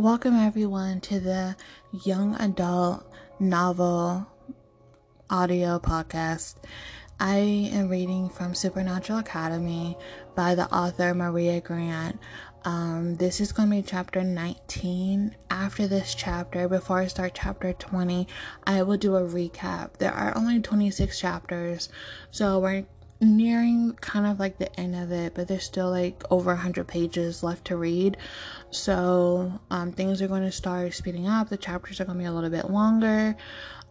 Welcome, everyone, to the Young Adult Novel Audio Podcast. I am reading from Supernatural Academy by the author Maria Grant. Um, this is going to be chapter 19. After this chapter, before I start chapter 20, I will do a recap. There are only 26 chapters, so we're nearing kind of like the end of it, but there's still like over 100 pages left to read. So, um, things are going to start speeding up. The chapters are going to be a little bit longer.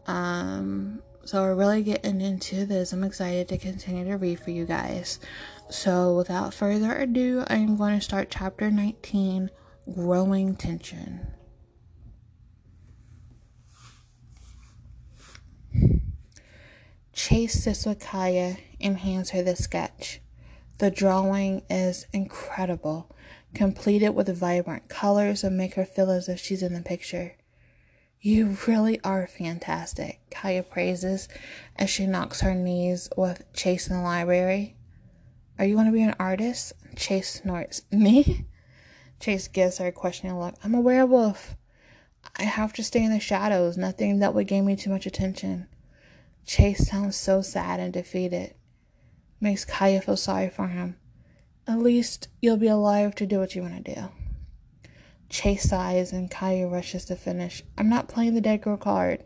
Um, so we're really getting into this. I'm excited to continue to read for you guys. So, without further ado, I'm going to start chapter 19 Growing Tension. Chase sits with Kaya and hands her the sketch. The drawing is incredible, completed with vibrant colors that make her feel as if she's in the picture. You really are fantastic, Kaya praises as she knocks her knees with Chase in the library. Are you going to be an artist? Chase snorts. Me? Chase gives her a questioning look. I'm a werewolf. I have to stay in the shadows. Nothing that would gain me too much attention. Chase sounds so sad and defeated. Makes Kaya feel sorry for him. At least you'll be alive to do what you want to do. Chase sighs and Kaya rushes to finish. I'm not playing the dead girl card.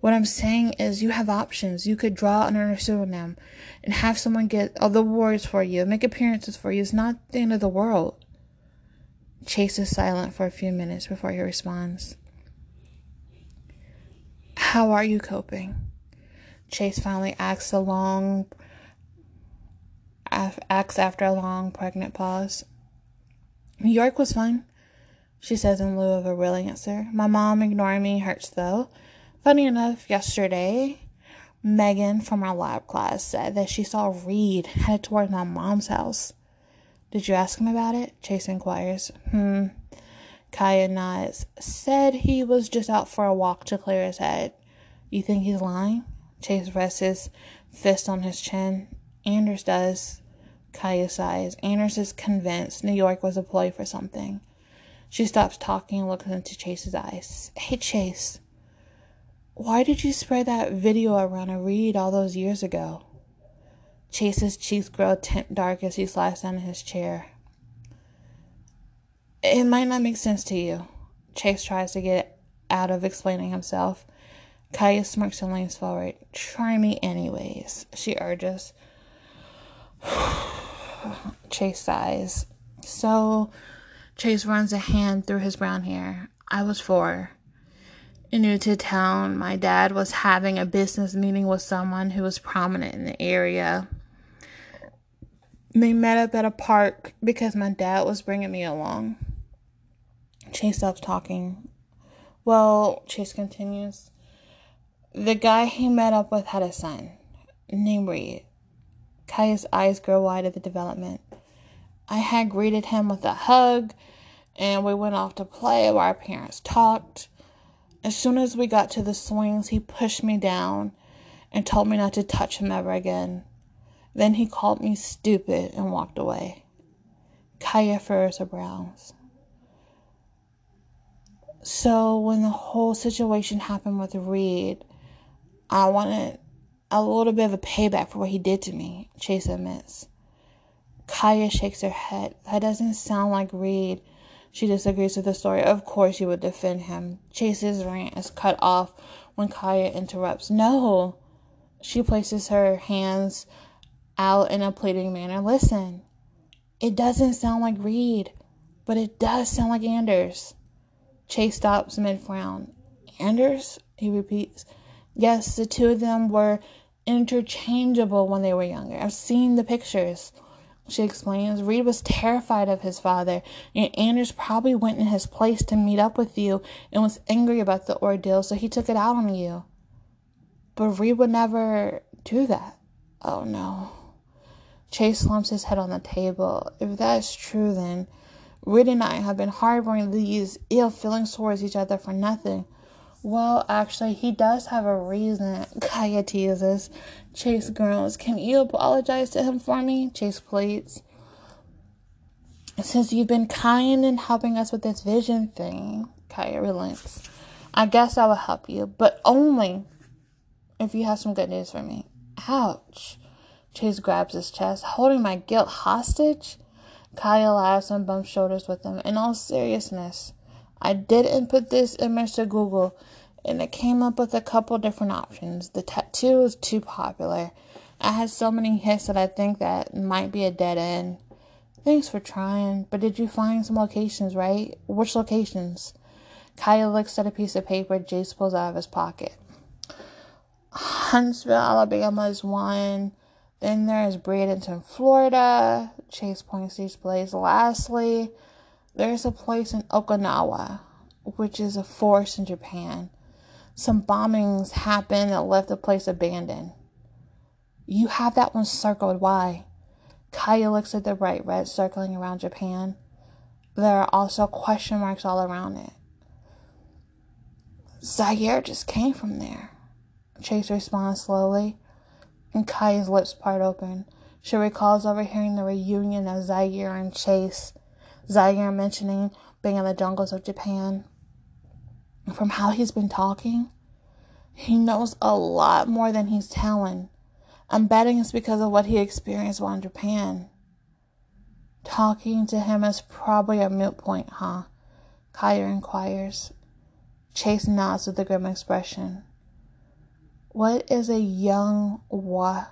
What I'm saying is you have options. You could draw under a pseudonym and have someone get all the awards for you, make appearances for you. It's not the end of the world. Chase is silent for a few minutes before he responds. How are you coping? Chase finally asks a long asks after a long pregnant pause. New York was fun, she says in lieu of a real answer. My mom ignoring me hurts though. Funny enough, yesterday, Megan from our lab class said that she saw Reed headed toward my mom's house. Did you ask him about it? Chase inquires. Hmm. Kaya nods. Said he was just out for a walk to clear his head. You think he's lying? Chase rests his fist on his chin. Anders does. Kaya sighs. Anders is convinced New York was a ploy for something. She stops talking and looks into Chase's eyes. Hey, Chase. Why did you spread that video around a Reed all those years ago? Chase's cheeks grow tint dark as he slides down in his chair. It might not make sense to you. Chase tries to get out of explaining himself. Kaya smirks and leans forward. Try me anyways, she urges. Chase sighs. So, Chase runs a hand through his brown hair. I was four. New to town, my dad was having a business meeting with someone who was prominent in the area. They met up at a park because my dad was bringing me along. Chase stops talking. Well, Chase continues. The guy he met up with had a son named Reed. Kaya's eyes grow wide at the development. I had greeted him with a hug, and we went off to play while our parents talked. As soon as we got to the swings, he pushed me down and told me not to touch him ever again. Then he called me stupid and walked away. Kaya furrows her brows. So, when the whole situation happened with Reed, I wanted a little bit of a payback for what he did to me, Chase admits. Kaya shakes her head. That doesn't sound like Reed. She disagrees with the story. Of course, you would defend him. Chase's rant is cut off when Kaya interrupts. No! She places her hands out in a pleading manner. Listen, it doesn't sound like Reed, but it does sound like Anders. Chase stops mid frown. Anders? He repeats. Yes, the two of them were interchangeable when they were younger. I've seen the pictures. She explains, Reed was terrified of his father, and Anders probably went in his place to meet up with you and was angry about the ordeal, so he took it out on you. But Reed would never do that. Oh no. Chase slumps his head on the table. If that's true, then Reed and I have been harboring these ill feelings towards each other for nothing. Well, actually, he does have a reason. Kaya teases. Chase groans. Can you apologize to him for me? Chase pleads. Since you've been kind and helping us with this vision thing, Kaya relents. I guess I will help you, but only if you have some good news for me. Ouch. Chase grabs his chest, holding my guilt hostage. Kaya laughs and bumps shoulders with him. In all seriousness, I did input this image to Google and it came up with a couple different options. The tattoo is too popular. I had so many hits that I think that might be a dead end. Thanks for trying, but did you find some locations, right? Which locations? Kaya looks at a piece of paper Jace pulls out of his pocket. Huntsville, Alabama is one. Then there's Bradenton, Florida. Chase points these places. Lastly, there's a place in Okinawa, which is a forest in Japan. Some bombings happened that left the place abandoned. You have that one circled. Why? Kaya looks at the bright red circling around Japan. There are also question marks all around it. Zaire just came from there. Chase responds slowly, and Kaya's lips part open. She recalls overhearing the reunion of Zaire and Chase, Zaire mentioning being in the jungles of Japan. From how he's been talking, he knows a lot more than he's telling. I'm betting it's because of what he experienced while in Japan. Talking to him is probably a moot point, huh? Kaya inquires. Chase nods with a grim expression. What is a young what?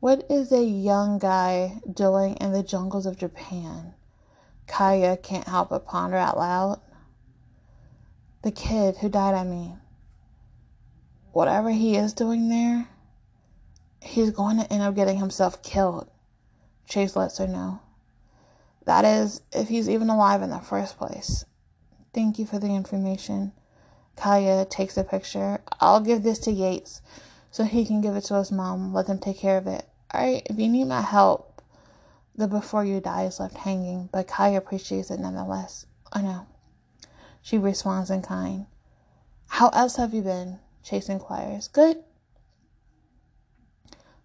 What is a young guy doing in the jungles of Japan? Kaya can't help but ponder out loud. The kid who died, I mean. Whatever he is doing there, he's going to end up getting himself killed. Chase lets her know. That is, if he's even alive in the first place. Thank you for the information. Kaya takes a picture. I'll give this to Yates so he can give it to his mom. Let them take care of it. Alright, if you need my help, the before you die is left hanging, but Kaya appreciates it nonetheless. I know. She responds in kind. How else have you been? Chase inquires. Good.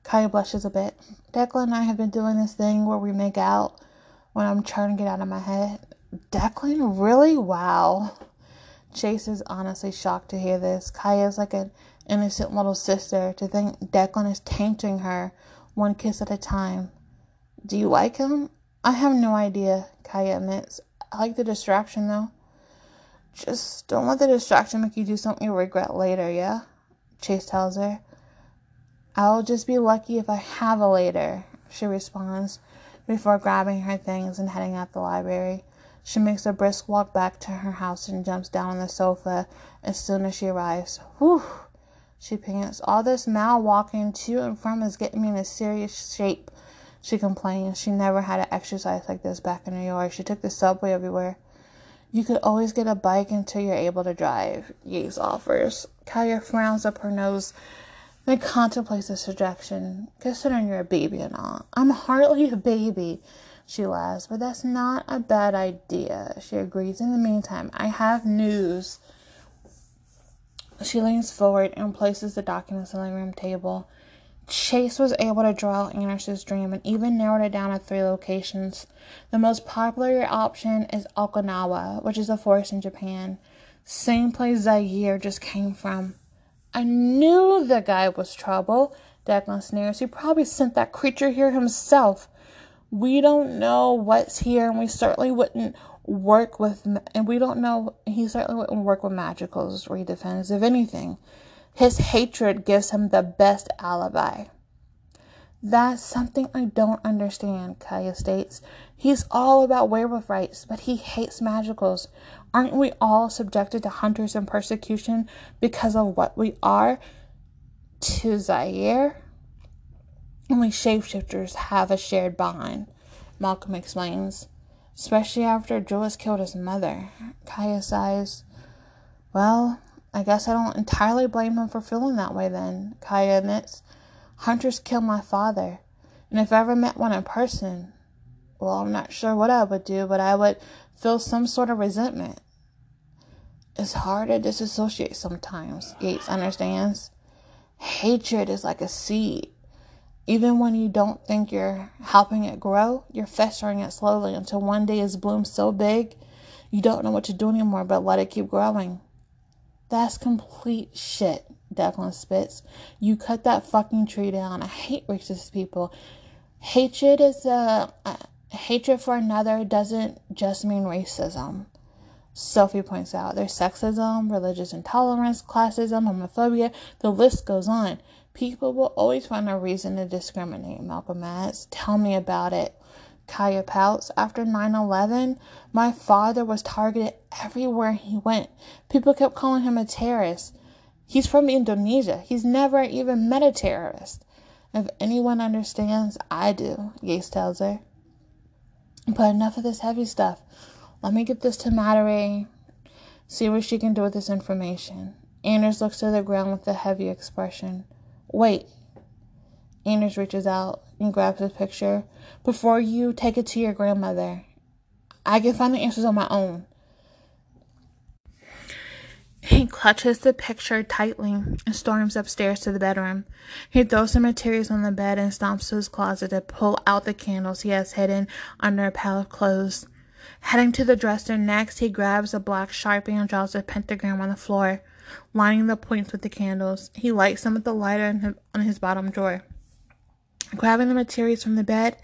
Kaya blushes a bit. Declan and I have been doing this thing where we make out when I'm trying to get out of my head. Declan? Really? Wow. Chase is honestly shocked to hear this. Kaya is like an innocent little sister to think Declan is tainting her one kiss at a time. Do you like him? I have no idea, Kaya admits. I like the distraction though. Just don't let the distraction make you do something you regret later, yeah? Chase tells her. I'll just be lucky if I have a later, she responds, before grabbing her things and heading out the library. She makes a brisk walk back to her house and jumps down on the sofa as soon as she arrives. Whew! She pants. All this mal walking to and from is getting me in a serious shape. She complains. She never had to exercise like this back in New York. She took the subway everywhere. You could always get a bike until you're able to drive, Yates offers. Kaya frowns up her nose then contemplates the suggestion, considering you're a baby and all. I'm hardly a baby, she laughs, but that's not a bad idea. She agrees. In the meantime, I have news. She leans forward and places the documents on the room table. Chase was able to draw out Anderson's dream and even narrowed it down to three locations. The most popular option is Okinawa, which is a forest in Japan. Same place Zaire just came from. I knew the guy was trouble, Declan sneers. He probably sent that creature here himself. We don't know what's here, and we certainly wouldn't work with, and we don't know, he certainly wouldn't work with magicals, Reed defends. If anything, his hatred gives him the best alibi. That's something I don't understand, Kaya states. He's all about werewolf rights, but he hates magicals. Aren't we all subjected to hunters and persecution because of what we are to Zaire? Only shapeshifters have a shared bond, Malcolm explains, especially after Joe killed his mother. Kaya sighs. Well, I guess I don't entirely blame him for feeling that way then, Kaya admits. Hunters killed my father, and if I ever met one in person, well, I'm not sure what I would do, but I would feel some sort of resentment. It's hard to disassociate sometimes, Yates understands. Hatred is like a seed. Even when you don't think you're helping it grow, you're festering it slowly until one day it's bloomed so big you don't know what to do anymore but let it keep growing. That's complete shit, Declan spits. You cut that fucking tree down. I hate racist people. Hatred is a, a hatred for another doesn't just mean racism. Sophie points out there's sexism, religious intolerance, classism, homophobia, the list goes on. People will always find a reason to discriminate, Malcolm adds. Tell me about it. Kaya pouts. After 9 11, my father was targeted everywhere he went. People kept calling him a terrorist. He's from Indonesia. He's never even met a terrorist. If anyone understands, I do, Yates tells her. But enough of this heavy stuff. Let me get this to Materey, see what she can do with this information. Anders looks to the ground with a heavy expression. Wait. Anders reaches out and grabs the picture. Before you take it to your grandmother, I can find the answers on my own. He clutches the picture tightly and storms upstairs to the bedroom. He throws the materials on the bed and stomps to his closet to pull out the candles he has hidden under a pile of clothes. Heading to the dresser next, he grabs a black sharpie and draws a pentagram on the floor lining the points with the candles. He lights them with the lighter on his bottom drawer. Grabbing the materials from the bed,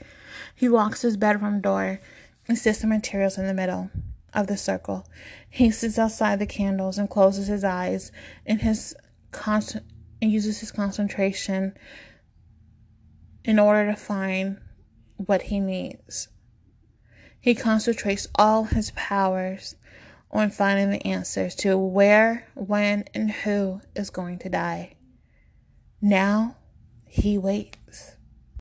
he locks his bedroom door and sets the materials in the middle of the circle. He sits outside the candles and closes his eyes in his constant and uses his concentration in order to find what he needs. He concentrates all his powers on finding the answers to where, when, and who is going to die. Now he waits.